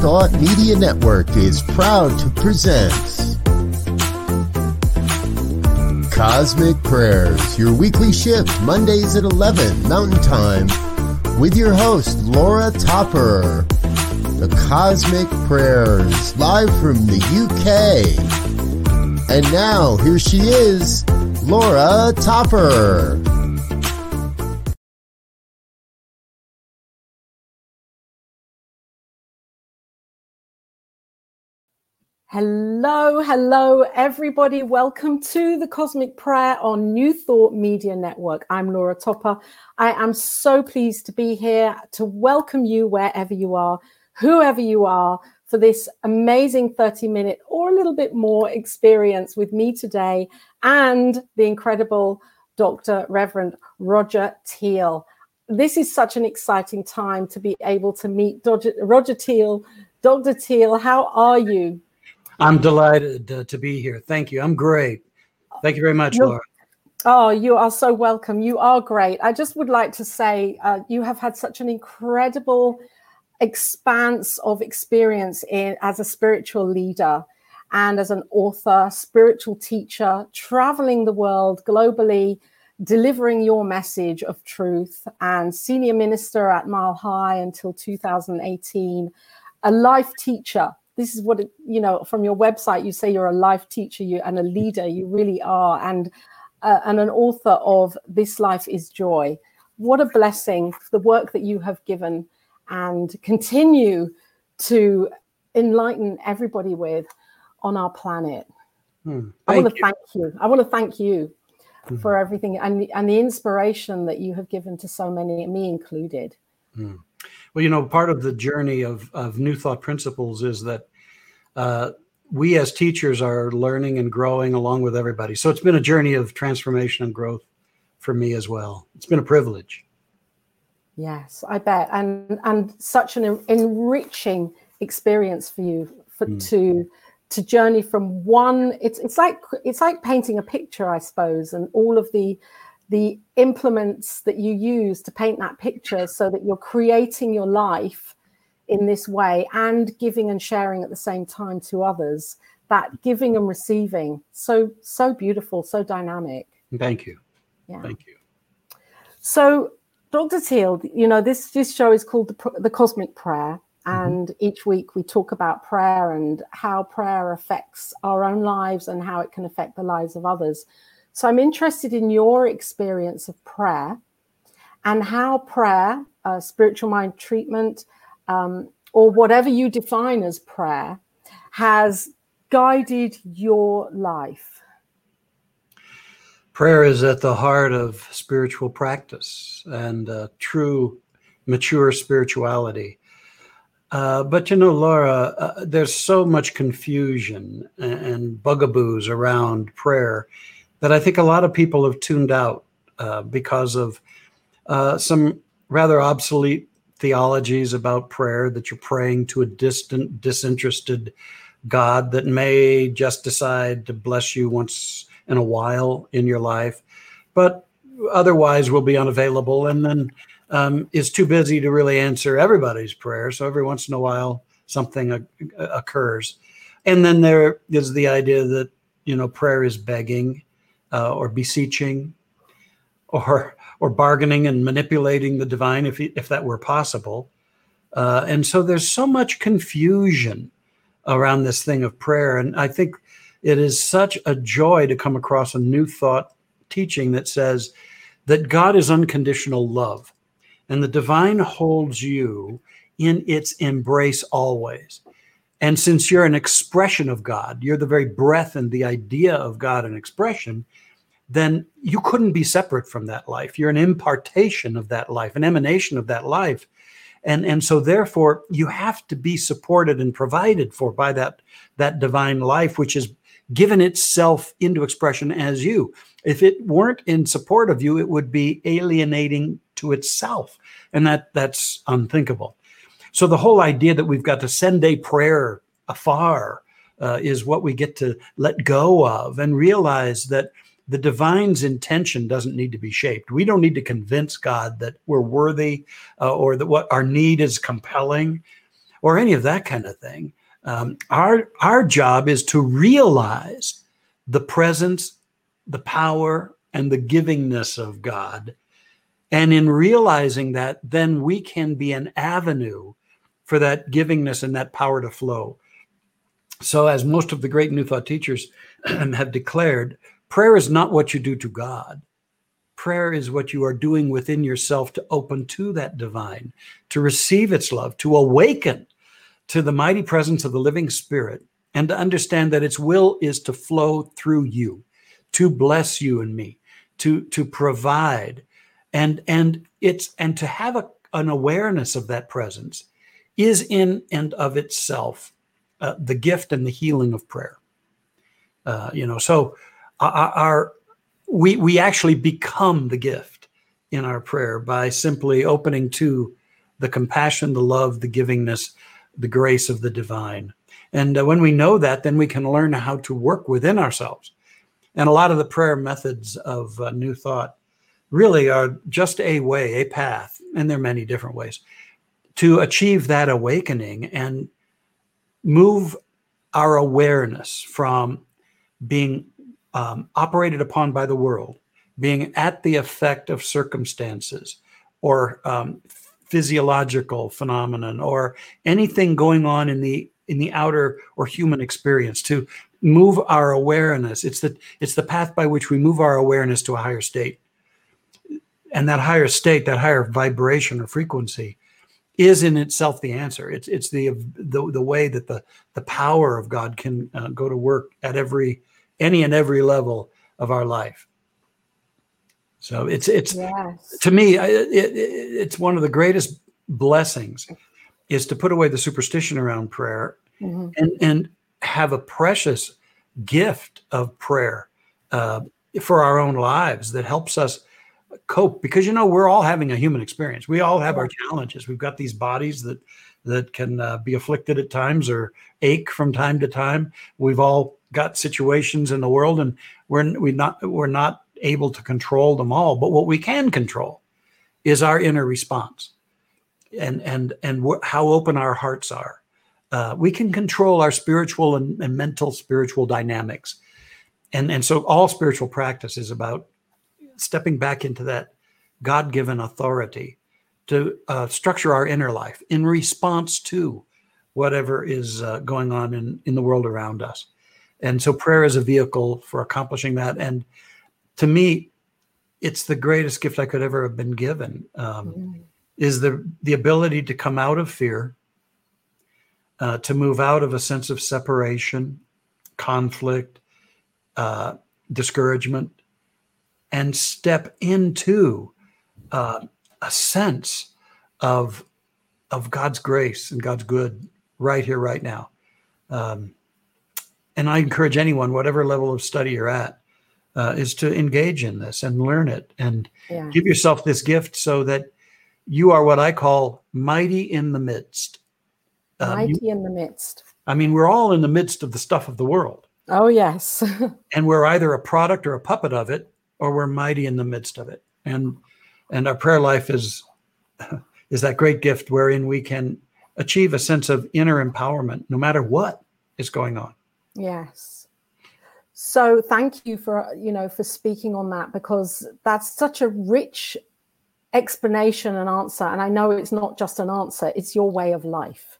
Thought Media Network is proud to present Cosmic Prayers, your weekly shift, Mondays at 11 Mountain Time, with your host, Laura Topper. The Cosmic Prayers, live from the UK. And now, here she is, Laura Topper. Hello, hello, everybody. Welcome to the Cosmic Prayer on New Thought Media Network. I'm Laura Topper. I am so pleased to be here to welcome you wherever you are, whoever you are, for this amazing 30 minute or a little bit more experience with me today and the incredible Dr. Reverend Roger Teel. This is such an exciting time to be able to meet Roger Teel. Dr. Teel, how are you? I'm delighted uh, to be here. Thank you. I'm great. Thank you very much, You're, Laura. Oh, you are so welcome. You are great. I just would like to say uh, you have had such an incredible expanse of experience in as a spiritual leader and as an author, spiritual teacher, traveling the world globally, delivering your message of truth, and senior minister at Mile High until 2018, a life teacher this is what it, you know from your website you say you're a life teacher you and a leader you really are and uh, and an author of this life is joy what a blessing the work that you have given and continue to enlighten everybody with on our planet hmm. i want to thank you i want to thank you hmm. for everything and, and the inspiration that you have given to so many me included hmm. Well, you know, part of the journey of, of New Thought Principles is that uh, we as teachers are learning and growing along with everybody. So it's been a journey of transformation and growth for me as well. It's been a privilege. Yes, I bet, and and such an enriching experience for you for mm. to to journey from one. It's it's like it's like painting a picture, I suppose, and all of the the implements that you use to paint that picture, so that you're creating your life in this way and giving and sharing at the same time to others that giving and receiving. So so beautiful so dynamic. Thank you. Yeah. Thank you. So dr teel you know this this show is called the, the cosmic prayer. Mm-hmm. and mm-hmm. each week we talk about prayer and how prayer affects our own lives and how it can affect the lives of others so i'm interested in your experience of prayer and how prayer uh, spiritual mind treatment um, or whatever you define as prayer, has guided your life? Prayer is at the heart of spiritual practice and uh, true, mature spirituality. Uh, but you know, Laura, uh, there's so much confusion and, and, bugaboos around prayer that I think a lot of people have tuned out uh, because of uh, some rather obsolete theologies about prayer that you're praying to a distant, disinterested God that may just decide to bless you once in a while in your life, but otherwise will be unavailable and then um, is too busy to really answer everybody's prayer. So every once in a while, something occurs. And then there is the idea that, you know, prayer is begging uh, or beseeching or or bargaining and manipulating the divine if if that were possible. Uh, and so there's so much confusion around this thing of prayer, and I think it is such a joy to come across a new thought teaching that says that God is unconditional love, and the divine holds you in its embrace always. And since you're an expression of God, you're the very breath and the idea of God and expression, then you couldn't be separate from that life. You're an impartation of that life, an emanation of that life. And, and so therefore you have to be supported and provided for by that, that divine life, which is given itself into expression as you. If it weren't in support of you, it would be alienating to itself. And that that's unthinkable. So the whole idea that we've got to send a prayer afar uh, is what we get to let go of and realize that the divine's intention doesn't need to be shaped. We don't need to convince God that we're worthy uh, or that what our need is compelling. or any of that kind of thing. Um, our our job is to realize the presence, the power, and the givingness of God. And in realizing that, then we can be an avenue for that givingness and that power to flow. So, as most of the great New Thought teachers have declared, prayer is not what you do to God. Prayer is what you are doing within yourself to open to that divine, to receive its love, to awaken to the mighty presence of the living spirit, and to understand that its will is to flow through you, to bless you and me, to, to provide, and and it's and to have a, an awareness of that presence is in and of itself uh, the gift and the healing of prayer. Uh, you know, so our, our we we actually become the gift in our prayer by simply opening to the compassion, the love, the givingness, the grace of the divine. And uh, when we know that, then we can learn how to work within ourselves. And a lot of the prayer methods of uh, New Thought really are just a way, a path, and there are many different ways to achieve that awakening and move our awareness from being um, operated upon by the world, being at the effect of circumstances or um, physiological phenomenon or anything going on in the in the outer or human experience to move our awareness. It's the it's the path by which we move our awareness to a higher state. And that higher state that higher vibration or frequency is in itself the answer it's it's the the, the way that the the power of god can uh, go to work at every any and every level of our life. So it's it's yes. to me it, it, it's one of the greatest blessings is to put away the superstition around prayer mm-hmm. and and have a precious gift of prayer uh, for our own lives that helps us cope because you know we're all having a human experience. We all have our challenges. We've got these bodies that that can uh, be afflicted at times or ache from time to time. We've all got situations in the world and we're we not we're not able to control them all. But what we can control is our inner response and and and wh- how open our hearts are. Uh, we can control our spiritual and, and mental spiritual dynamics. And and so all spiritual practice is about stepping back into that god-given authority to uh, structure our inner life in response to whatever is uh, going on in, in the world around us and so prayer is a vehicle for accomplishing that. And to me, it's the greatest gift I could ever have been given. Um, mm. Is the the ability to come out of fear, uh, to move out of a sense of separation, conflict, uh, discouragement, and step into uh, a sense of of God's grace and God's good right here, right now. Um, and I encourage anyone, whatever level of study you're at, uh, is to engage in this and learn it and yeah. give yourself this gift so that you are what I call mighty in the midst. Um, mighty you, in the midst. I mean, we're all in the midst of the stuff of the world. Oh, yes. and we're either a product or a puppet of it, or we're mighty in the midst of it. And and our prayer life is is that great gift wherein we can achieve a sense of inner empowerment no matter what is going on. Yes. So thank you for you know for speaking on that because that's such a rich explanation and answer and I know it's not just an answer it's your way of life.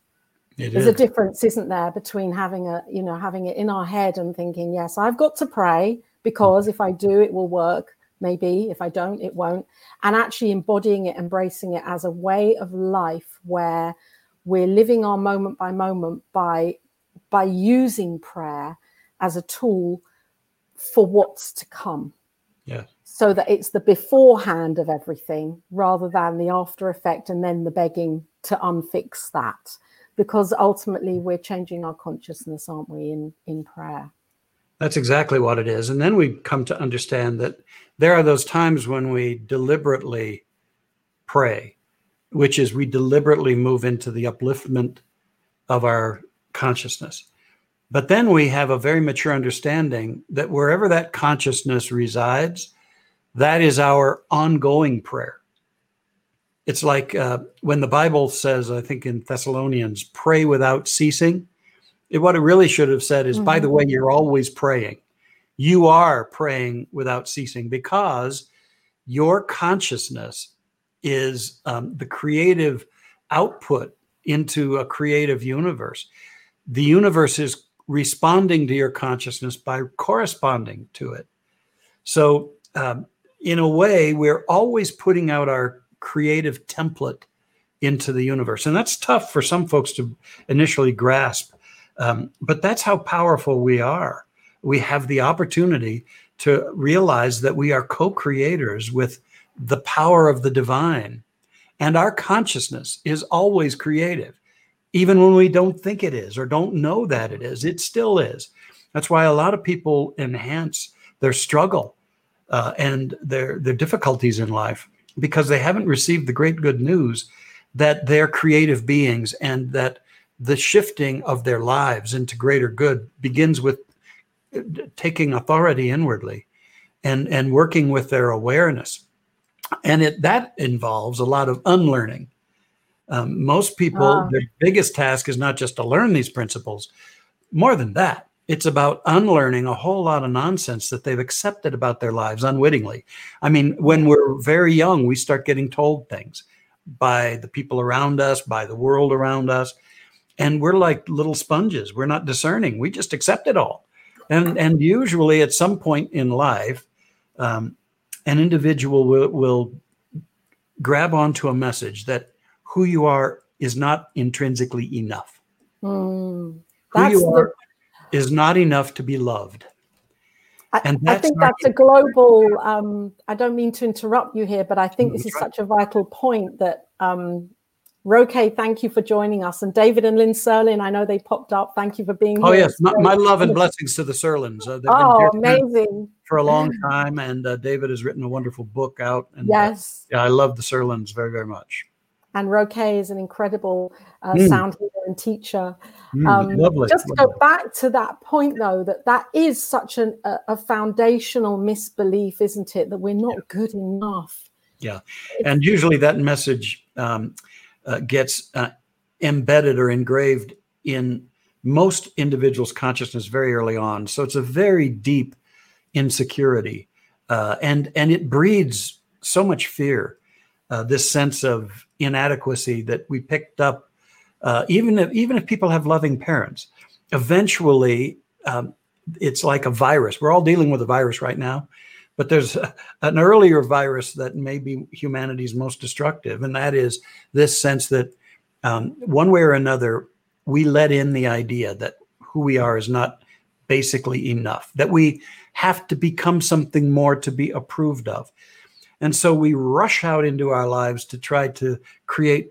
It There's is. a difference isn't there between having a you know having it in our head and thinking yes I've got to pray because if I do it will work maybe if I don't it won't and actually embodying it embracing it as a way of life where we're living our moment by moment by by using prayer as a tool for what's to come. Yeah. So that it's the beforehand of everything rather than the after effect and then the begging to unfix that. Because ultimately we're changing our consciousness, aren't we, in, in prayer? That's exactly what it is. And then we come to understand that there are those times when we deliberately pray, which is we deliberately move into the upliftment of our consciousness. But then we have a very mature understanding that wherever that consciousness resides, that is our ongoing prayer. it's like uh, when the Bible says, I think in Thessalonians, pray without ceasing. It, what it really should have said is, mm-hmm. by the way, you're always praying. You are praying without ceasing because your consciousness is um, the creative output into a creative universe. The universe is responding to your consciousness by corresponding to it. So, um, in a way, we're always putting out our creative template into the universe. And that's tough for some folks to initially grasp. Um, but that's how powerful we are. We have the opportunity to realize that we are co creators with the power of the divine. And our consciousness is always creative, even when we don't think it is or don't know that it is, it still is. That's why a lot of people enhance their struggle uh, and their, their difficulties in life because they haven't received the great good news that they're creative beings and that the shifting of their lives into greater good begins with taking authority inwardly and and working with their awareness. And it that involves a lot of unlearning. Um, most people ah. their biggest task is not just to learn these principles. More than that it's about unlearning a whole lot of nonsense that they've accepted about their lives unwittingly. I mean when we're very young we start getting told things by the people around us by the world around us and we're like little sponges we're not discerning we just accept it all and and usually at some point in life um, an individual will, will grab onto a message that who you are is not intrinsically enough. Mm, who you are the, is not enough to be loved. I, and I think that's a global. Um, I don't mean to interrupt you here, but I think this is such a vital point that um, Roque, thank you for joining us. And David and Lynn Serlin, I know they popped up. Thank you for being oh, here. Oh, yes. My, my, love and blessings to the Serlins. Uh, oh, amazing. For a long time. And uh, David has written a wonderful book out. And, uh, yes. Uh, yeah, I love the Serlins very, very much. And Roque is an incredible mm. sound healer and teacher. Mm, um, lovely. Just to go back to that point, though, that that is such an, a, a, foundational misbelief, isn't it? That we're not yeah. good enough. Yeah. And usually that message. Um, uh, gets uh, embedded or engraved in most individuals' consciousness very early on. So it's a very deep insecurity, uh, and and it breeds so much fear. Uh, this sense of inadequacy that we picked up, uh, even if even if people have loving parents, eventually um, it's like a virus. We're all dealing with a virus right now, but there's an earlier virus that may be humanity's most destructive, and that is this sense that um, one way or another, we let in the idea that who we are is not basically enough, that we have to become something more to be approved of. And so we rush out into our lives to try to create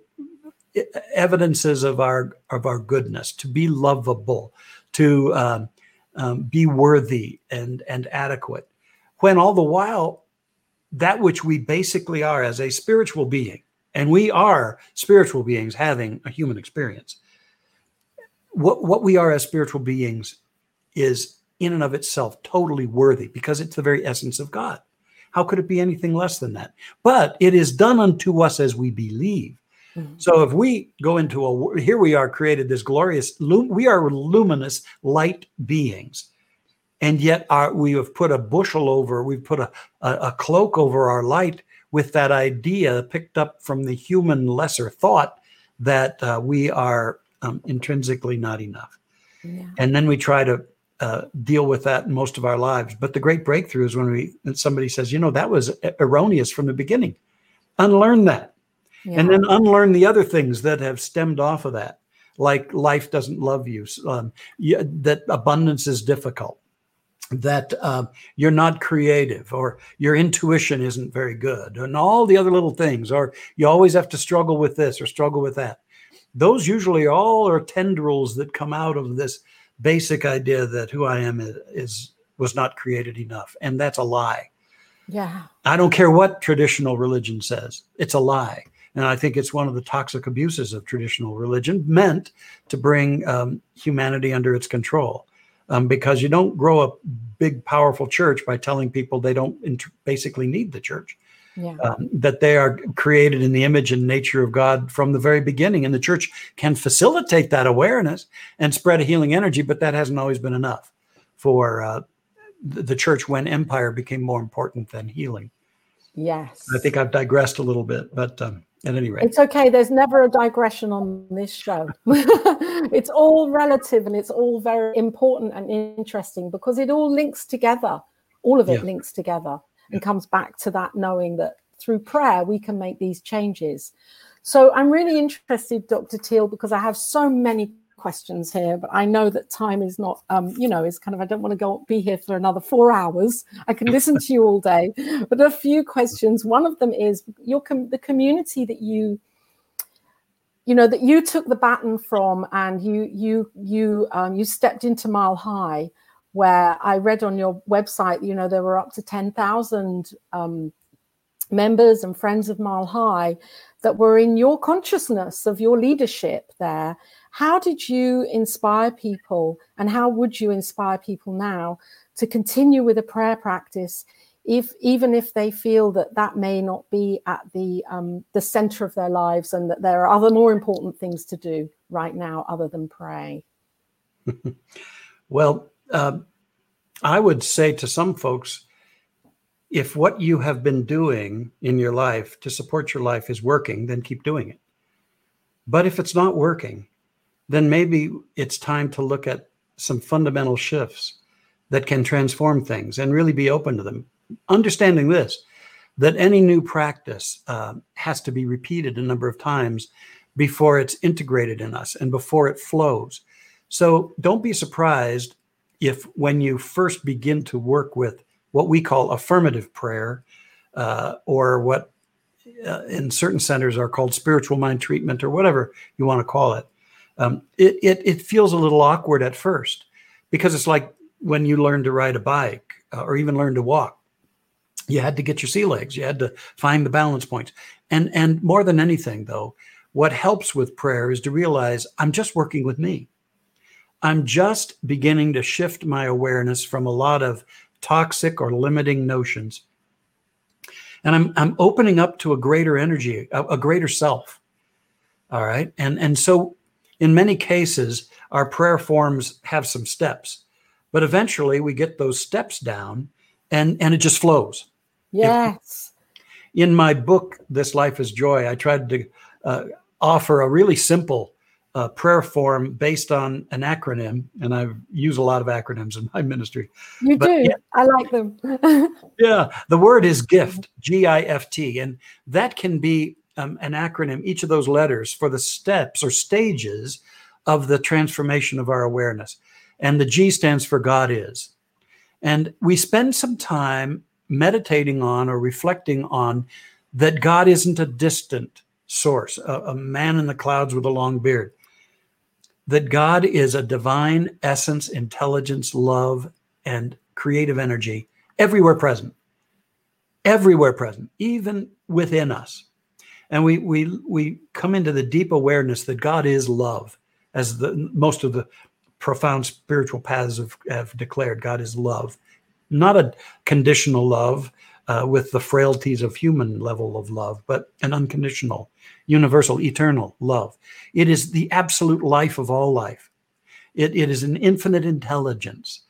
evidences of our of our goodness, to be lovable, to um, um, be worthy and and adequate when all the while that which we basically are as a spiritual being, and we are spiritual beings having a human experience. What, what we are as spiritual beings is in and of itself totally worthy because it's the very essence of God. How could it be anything less than that? But it is done unto us as we believe. Mm-hmm. So if we go into a here we are created this glorious we are luminous light beings and yet our, we have put a bushel over, we've put a, a, a cloak over our light with that idea picked up from the human lesser thought that uh, we are um, intrinsically not enough. Yeah. And then we try to uh, deal with that in most of our lives. But the great breakthrough is when we somebody says, you know, that was erroneous from the beginning. Unlearn that. Yeah. And then unlearn the other things that have stemmed off of that, like life doesn't love you, um, you that abundance is difficult, that uh, you're not creative or your intuition isn't very good and all the other little things or you always have to struggle with this or struggle with that. Those usually all are tendrils that come out of this basic idea that who i am is, is was not created enough and that's a lie. Yeah. I don't care what traditional religion says it's a lie. And i think it's one of the toxic abuses of traditional religion meant to bring um, humanity under its control um, because you don't grow a big, powerful church by telling people they don't int- basically need the church. Yeah. Um, that they are created in the image and nature of God from the very beginning. And the church can facilitate that awareness and spread a healing energy, but that hasn't always been enough for uh, the church when empire became more important than healing. Yes. I think I've digressed a little bit, but um, at any rate. It's okay. There's never a digression on this show. it's all relative and it's all very important and interesting because it all links together. All of it yeah. links together and comes back to that knowing that through prayer we can make these changes. So I'm really interested, Dr. Teel, because I have so many questions here, but I know that time is not, um, you know, is kind of, I don't want to go be here for another four hours. I can listen to you all day, but a few questions. One of them is your com- the community that you, you know, that you took the baton from and you, you, you, um, you stepped into Mile High where I read on your website, you know, there were up to 10,000 um, members and friends of Mile High that were in your consciousness of your leadership there. How did you inspire people, and how would you inspire people now to continue with a prayer practice, if even if they feel that that may not be at the um, the center of their lives, and that there are other more important things to do right now other than pray? well, uh, I would say to some folks, if what you have been doing in your life to support your life is working, then keep doing it. But if it's not working, then maybe it's time to look at some fundamental shifts that can transform things and really be open to them. Understanding this, that any new practice uh, has to be repeated a number of times before it's integrated in us and before it flows. So don't be surprised if when you first begin to work with what we call affirmative prayer, uh, or what uh, in certain centers are called spiritual mind treatment, or whatever you want to call it, um, it, it, it feels a little awkward at first because it's like when you learn to ride a bike uh, or even learn to walk. You had to get your sea legs. You had to find the balance points. And and more than anything, though, what helps with prayer is to realize I'm just working with me. I'm just beginning to shift my awareness from a lot of toxic or limiting notions. And I'm, I'm opening up to a greater energy, a, a greater self. All right. And, and so in many cases, our prayer forms have some steps, but eventually we get those steps down and, and it just flows. Yes. If, in my book, This Life is Joy, I tried to uh, offer a really simple uh, prayer form based on an acronym, and I use a lot of acronyms in my ministry. You but, do. Yeah, I like them. yeah, the word is gift, G I F T, and that can be um, an acronym, each of those letters for the steps or stages of the transformation of our awareness. And the G stands for God is. And we spend some time meditating on or reflecting on that God isn't a distant source, a, a man in the clouds with a long beard that God is a divine essence, intelligence, love, and creative energy everywhere present, everywhere present, even within us. And we we we come into the deep awareness that God is love, as the most of the profound spiritual paths have, have declared. God is love, not a conditional love uh, with the frailties of human level of love, but an unconditional universal, eternal love. It is the absolute life of all life. It, it is an infinite intelligence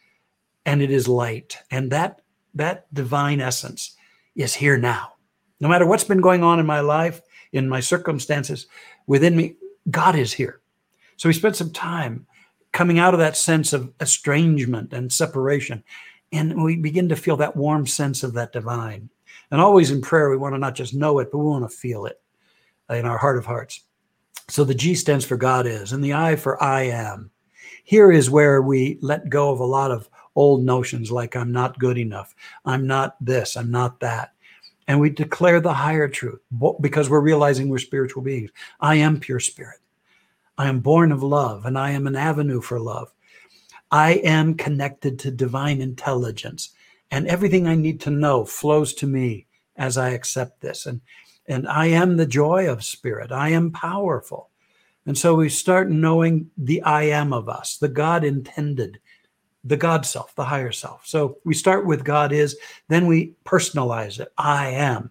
and it is light. And that, that divine essence is here now. No matter what's been going on in my life, in my circumstances, within me, God is here. So we spent some time coming out of that sense of estrangement and separation. And we begin to feel that warm sense of that divine. And always in prayer, we want to not just know it, but we want to feel it in our heart of hearts. So the G stands for God is, and the I for I am. Here is where we let go of a lot of old notions like I'm not good enough, I'm not this, I'm not that. And we declare the higher truth because we're realizing we're spiritual beings. I am pure spirit. I am born of love, and I am an avenue for love. I am connected to divine intelligence, and everything I need to know flows to me as I accept this. And and I am the joy of spirit. I am powerful. And so we start knowing the I am of us, the God intended, the God self, the higher self. So we start with God is, then we personalize it. I am.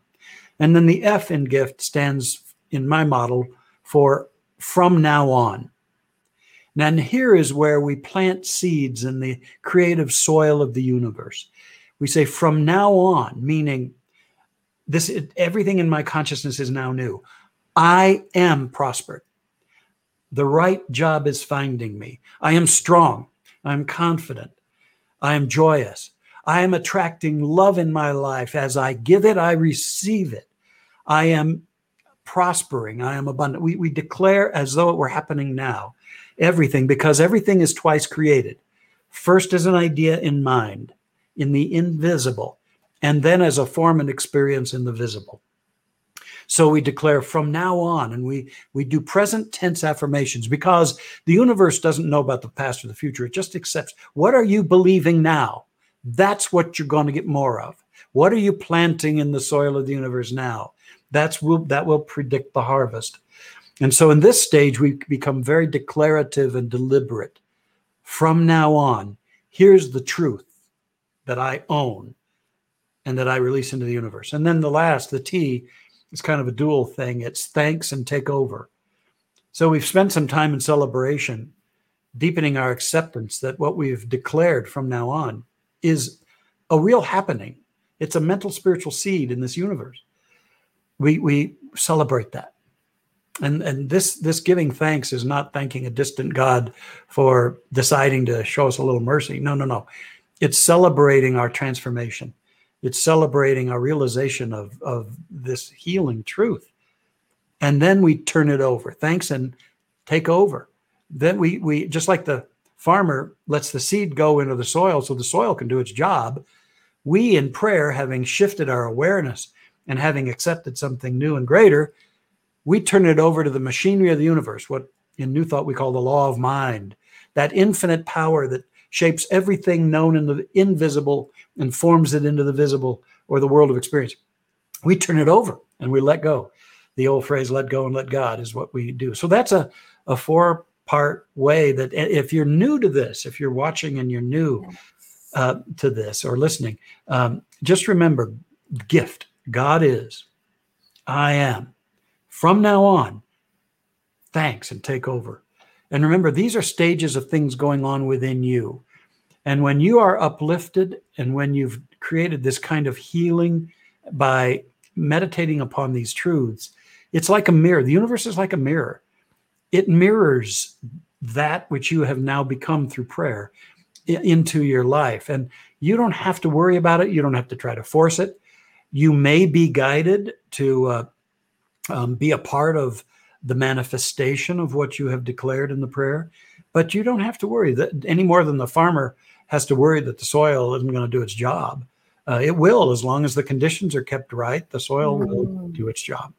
And then the F in gift stands in my model for from now on. And here is where we plant seeds in the creative soil of the universe. We say from now on, meaning this everything in my consciousness is now new. I am prospered. The right job is finding me. I am strong. I'm confident. I am joyous. I am attracting love in my life. As I give it, I receive it. I am prospering. I am abundant. We, we declare as though it were happening now everything because everything is twice created. First as an idea in mind, in the invisible, and then as a form and experience in the visible. So we declare from now on, and we we do present tense affirmations because the universe doesn't know about the past or the future. It just accepts what are you believing now? That's what you're going to get more of. What are you planting in the soil of the universe now? That's will that will predict the harvest. And so in this stage, we become very declarative and deliberate. From now on, here's the truth that I own and that I release into the universe. And then the last, the T, is kind of a dual thing it's thanks and take over. So we've spent some time in celebration, deepening our acceptance that what we've declared from now on is a real happening. It's a mental spiritual seed in this universe. We, we celebrate that and and this this giving thanks is not thanking a distant god for deciding to show us a little mercy. No no no. It's celebrating our transformation. It's celebrating our realization of of this healing truth. And then we turn it over. Thanks and take over. Then we we just like the farmer lets the seed go into the soil so the soil can do its job we in prayer having shifted our awareness and having accepted something new and greater we turn it over to the machinery of the universe, what in New Thought we call the law of mind, that infinite power that shapes everything known in the invisible and forms it into the visible or the world of experience. We turn it over and we let go. The old phrase, let go and let God, is what we do. So that's a, a four part way that if you're new to this, if you're watching and you're new uh, to this or listening, um, just remember gift. God is, I am, from now on, thanks and take over. And remember, these are stages of things going on within you. And when you are uplifted and when you've created this kind of healing by meditating upon these truths, it's like a mirror. The universe is like a mirror, it mirrors that which you have now become through prayer into your life. And you don't have to worry about it, you don't have to try to force it. You may be guided to uh, um, be a part of the manifestation of what you have declared in the prayer. But you don't have to worry that any more than the farmer has to worry that the soil isn't going to do its job. Uh, it will, as long as the conditions are kept right, the soil mm. will do its job.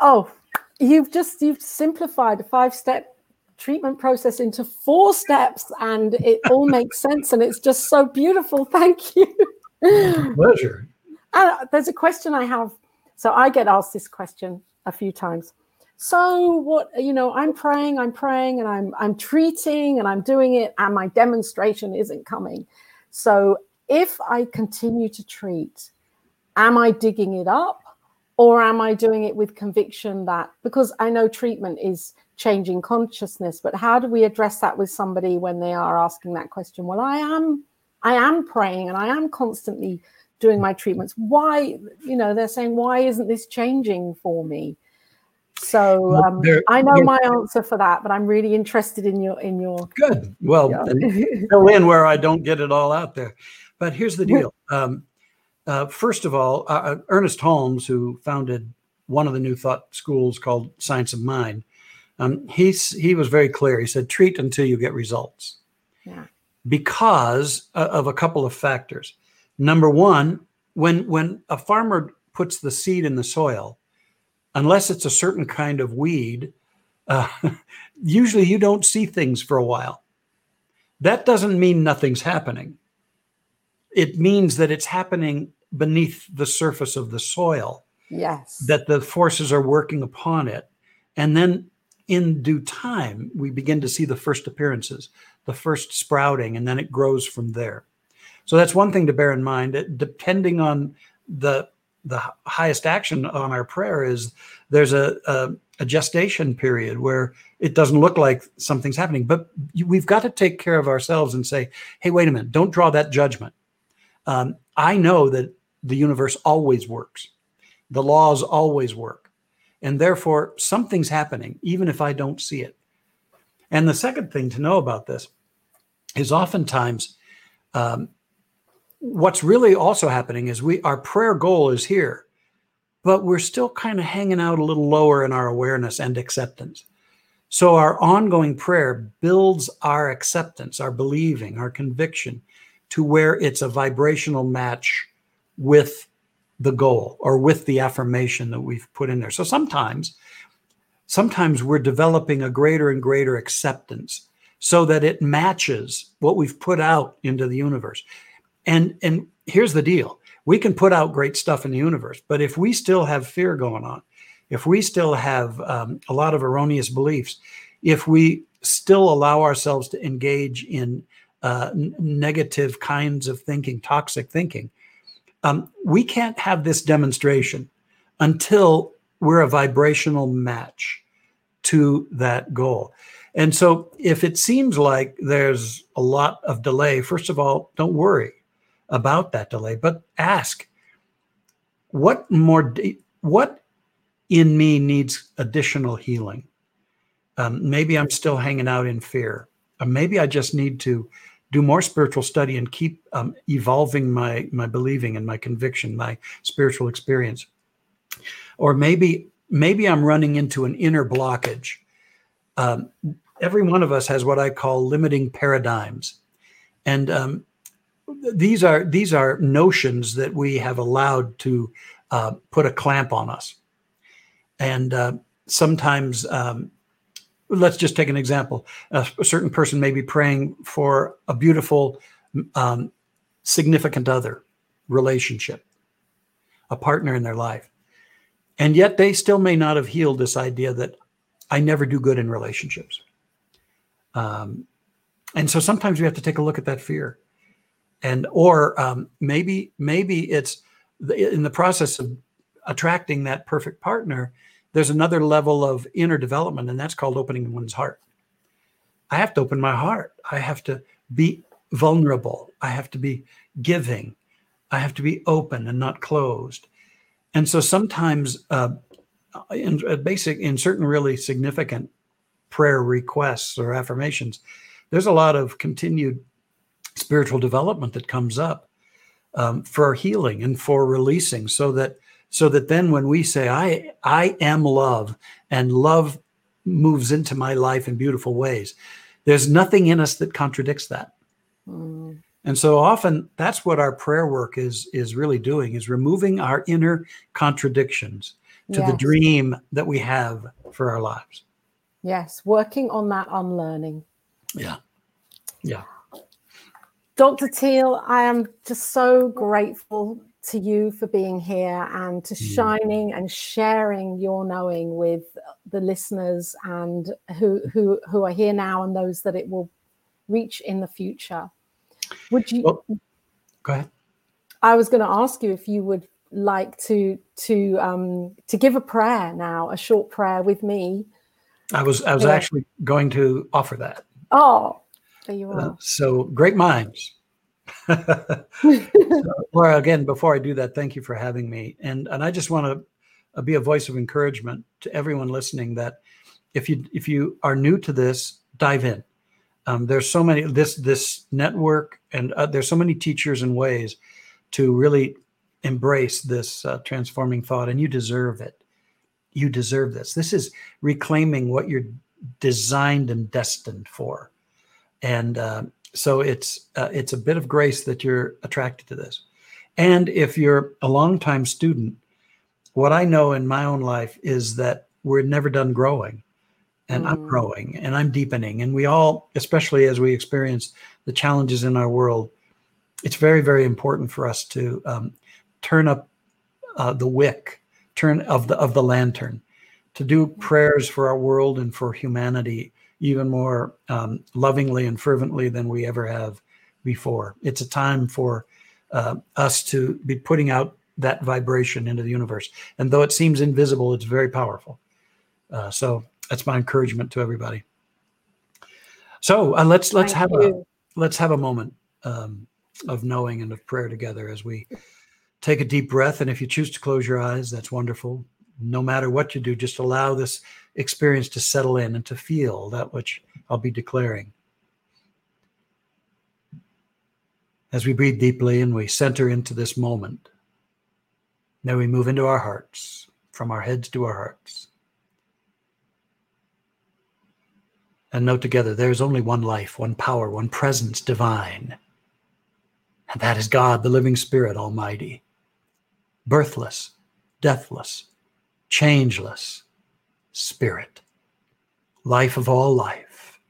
Oh, you've just you've simplified a five-step treatment process into four steps, and it all makes sense, and it's just so beautiful. Thank you. Pleasure. Uh, there's a question I have so I get asked this question a few times. So what you know, I'm praying, I'm praying, and I'm I'm treating and I'm doing it, and my demonstration isn't coming. So if I continue to treat, am I digging it up? Or am I doing it with conviction that because I know treatment is changing consciousness, but how do we address that with somebody when they are asking that question? Well, I am I am praying and I am constantly doing my treatments. Why you know they're saying why isn't this changing for me? So um, i know my answer for that but i'm really interested in your in your good. Well yeah. fill in where i don't get it all out there. But here's the deal. Um, uh, first of all uh, uh, ernest holmes who founded one of the new thought schools called science of mind um, he's he was very clear. He said treat until you get results. Yeah. because uh, of a couple of factors Number one, when when a farmer puts the seed in the soil, unless it's a certain kind of weed, uh, usually you don't see things for a while. That doesn't mean nothing's happening. It means that it's happening beneath the surface of the soil. Yes. That the forces are working upon it. And then in due time, we begin to see the first appearances, the first sprouting, and then it grows from there. So that's one thing to bear in mind. Depending on the the highest action on our prayer is there's a, a, a gestation period where it doesn't look like something's happening, but we've got to take care of ourselves and say, hey, wait a minute, don't draw that judgment. Um, I know that the universe always works, the laws always work. And therefore, something's happening, even if I don't see it. And the second thing to know about this is oftentimes um, what's really also happening is we our prayer goal is here, but we're still kind of hanging out a little lower in our awareness and acceptance. So our ongoing prayer builds our acceptance, our believing, our conviction to where it's a vibrational match with the goal or with the affirmation that we've put in there. So sometimes sometimes we're developing a greater and greater acceptance so that it matches what we've put out into the universe. And and here's the deal. We can put out great stuff in the universe, but if we still have fear going on, if we still have um, a lot of erroneous beliefs, if we still allow ourselves to engage in uh, n- negative kinds of thinking, toxic thinking, um, we can't have this demonstration until we're a vibrational match to that goal. And so, if it seems like there's a lot of delay, first of all, don't worry about that delay, but ask what more, what in me needs additional healing? Um, maybe I'm still hanging out in fear. Uh, maybe I just need to do more spiritual study and keep um, evolving my my believing and my conviction, my spiritual experience. Or maybe maybe I'm running into an inner blockage. Um, every one of us has what I call limiting paradigms, and um, these are these are notions that we have allowed to uh, put a clamp on us. And uh, sometimes, um, let's just take an example. A, a, certain person may be praying for a beautiful, um, significant other relationship, a partner in their life. And yet they still may not have healed this idea that I never do good in relationships. Um, and so sometimes we have to take a look at that fear and or um, maybe maybe it's in the process of attracting that perfect partner there's another level of inner development and that's called opening one's heart. I have to open my heart. I have to be vulnerable. I have to be giving. I have to be open and not closed. And so sometimes uh, in uh, basic in certain really significant prayer requests or affirmations there's a lot of continued spiritual development that comes up um, for healing and for releasing so that so that then when we say i i am love and love moves into my life in beautiful ways there's nothing in us that contradicts that. Mm. and so often that's what our prayer work is is really doing is removing our inner contradictions to yes. the dream that we have for our lives. Yes working on that unlearning. Yeah. Yeah Dr. Teel, I am just so grateful to you for being here and to mm. shining and sharing your knowing with the listeners and who who who are here now and those that it will reach in the future. Would you well, go ahead? I was going to ask you if you would like to to um to give a prayer now, a short prayer with me. I was I was yeah. actually going to offer that. Oh, there you uh, are. Uh, so great minds. so, Laura, again, before I do that, thank you for having me. And and I just want to uh, be a voice of encouragement to everyone listening that if you if you are new to this, dive in. Um, there's so many this this network and uh, there's so many teachers and ways to really embrace this uh, transforming thought, and you deserve it. You deserve this. This is reclaiming what you're designed and destined for and uh, so it's uh, it's a bit of grace that you're attracted to this. And if you're a longtime student what i know in my own life is that we're never done growing. And mm. i'm growing and i'm deepening. And we all especially as we experience the challenges in our world it's very very important for us to um, turn up uh, the wick turn of the of the lantern to do prayers for our world and for humanity even more um, lovingly and fervently than we ever have before. It's a time for uh, us to be putting out that vibration into the universe. And though it seems invisible, it's very powerful. Uh, so that's my encouragement to everybody. So uh, let's let's Thank have you. a let's have a moment um, of knowing and of prayer together as we take a deep breath. And if you choose to close your eyes, that's wonderful. No matter what you do, just allow this experience to settle in and to feel that which I'll be declaring. As we breathe deeply and we center into this moment, now we move into our hearts, from our heads to our hearts. And note together there is only one life, one power, one presence divine. And that is God, the living Spirit Almighty, birthless, deathless, changeless Spirit, life of all life.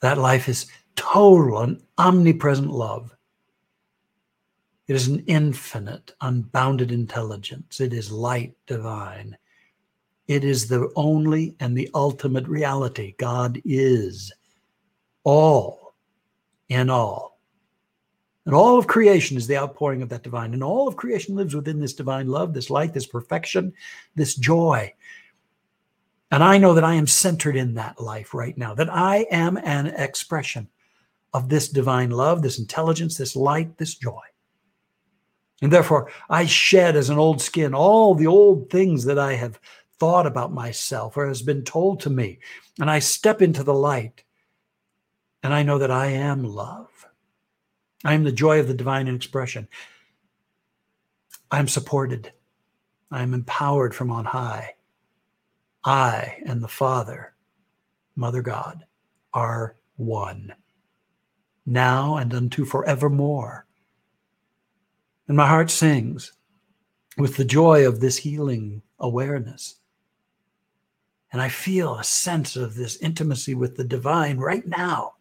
That life is total and omnipresent love. It is an infinite, unbounded intelligence. It is light divine. It is the only and the ultimate reality. God is all in all. And all of creation is the outpouring of that divine. And all of creation lives within this divine love, this light, this perfection, this joy. And I know that I am centered in that life right now, that I am an expression of this divine love, this intelligence, this light, this joy. And therefore, I shed as an old skin all the old things that I have thought about myself or has been told to me. And I step into the light and I know that I am love. I am the joy of the divine in expression. I am supported. I am empowered from on high. I and the Father, Mother God, are one now and unto forevermore. And my heart sings with the joy of this healing awareness. And I feel a sense of this intimacy with the divine right now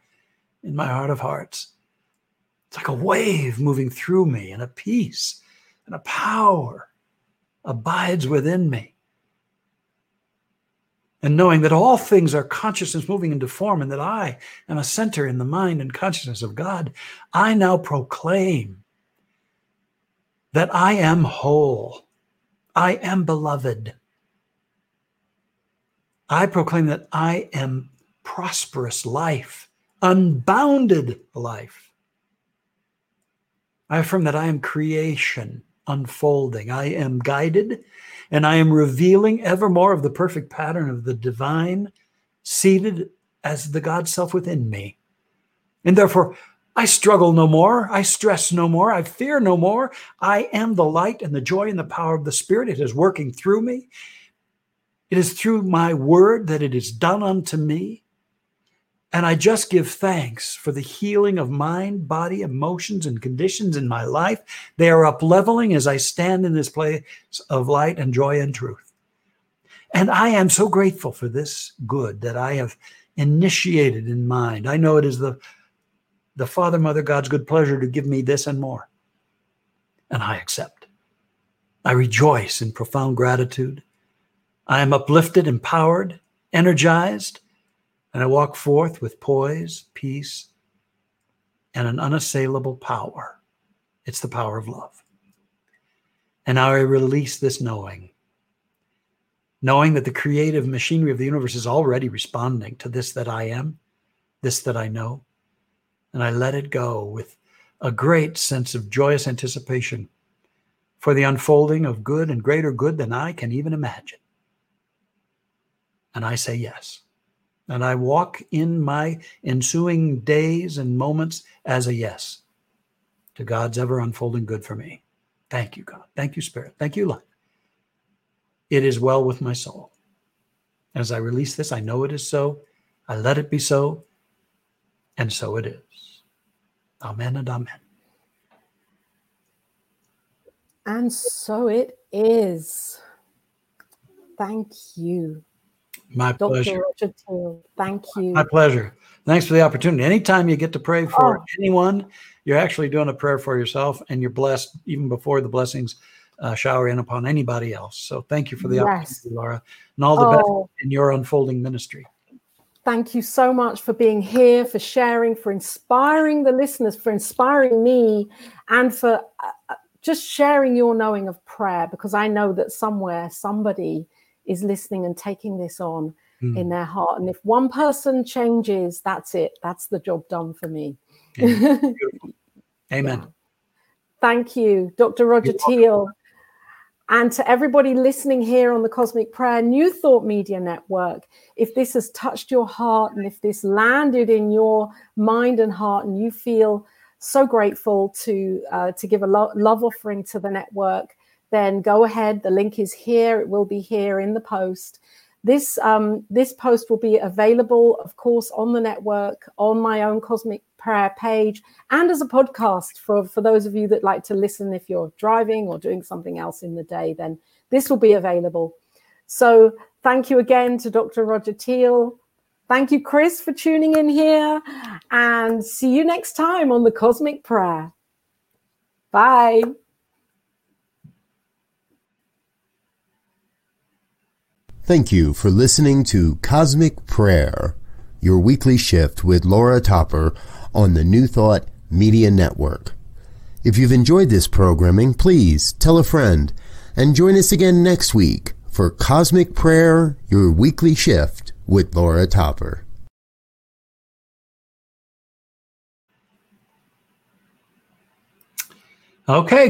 in my heart of hearts. It's like a wave moving through me, and a peace and a power abides within me and knowing that all things are consciousness moving into form and that I am a center in the mind and consciousness of God, I now proclaim that I am whole. I am beloved. I proclaim that I am prosperous life, unbounded life. I affirm that I am creation unfolding. I am guided and I am revealing ever more of the perfect pattern of the divine seated as the God self within me. And therefore, I struggle no more. I stress no more. I fear no more. I am the light and the joy and the power of the Spirit. It is working through me. It is through my word that it is done unto me. And I just give thanks for the healing of mind, body, emotions, and conditions in my life. They are up leveling as I stand in this place of light and joy and truth. And I am so grateful for this good that I have initiated in mind. I know it is the, the Father, Mother, God's good pleasure to give me this and more. And I accept. I rejoice in profound gratitude. I am uplifted, empowered, energized and I walk forth with poise, peace, and an unassailable power. It's the power of love. And now I release this knowing, knowing that the creative machinery of the universe is already responding to this that I am, this that I know. And I let it go with a great sense of joyous anticipation for the unfolding of good and greater good than I can even imagine. And I say yes. And I walk in my ensuing days and moments as a yes to God's ever unfolding good for me. Thank you, God. Thank you, Spirit. Thank you, life. It is well with my soul. As I release this, I know it is so. I let it be so. And so it is. Amen and amen. And so it is. Thank you. My Dr. pleasure. Richard Teel, thank you. My pleasure. Thanks for the opportunity. Anytime you get to pray for oh. anyone, you're actually doing a prayer for yourself and you're blessed even before the blessings uh, shower in upon anybody else. So thank you for the yes. opportunity, Laura, and all the oh. best in your unfolding ministry. Thank you so much for being here, for sharing, for inspiring the listeners, for inspiring me, and for uh, just sharing your knowing of prayer because I know that somewhere somebody is listening and taking this on mm. in their heart. And if one person changes, that's it. That's the job done for me. Amen. Amen. Yeah. Thank you, Dr. Roger Teel. And to everybody listening here on the Cosmic Prayer New Thought Media Network, if this has touched your heart and if this landed in your mind and heart, and you feel so grateful to uh, to give a lo- love offering to the network, then go ahead. The link is here. It will be here in the post. This um, this post will be available, of course, on the network, on my own Cosmic Prayer page, and as a podcast for for those of you that like to listen if you're driving or doing something else in the day. Then this will be available. So thank you again to Dr. Roger Teel. Thank you, Chris, for tuning in here, and see you next time on the Cosmic Prayer. Bye. Thank you for listening to Cosmic Prayer, your weekly shift with Laura Topper on the New Thought Media Network. If you've enjoyed this programming, please tell a friend and join us again next week for Cosmic Prayer, your weekly shift with Laura Topper. Okay.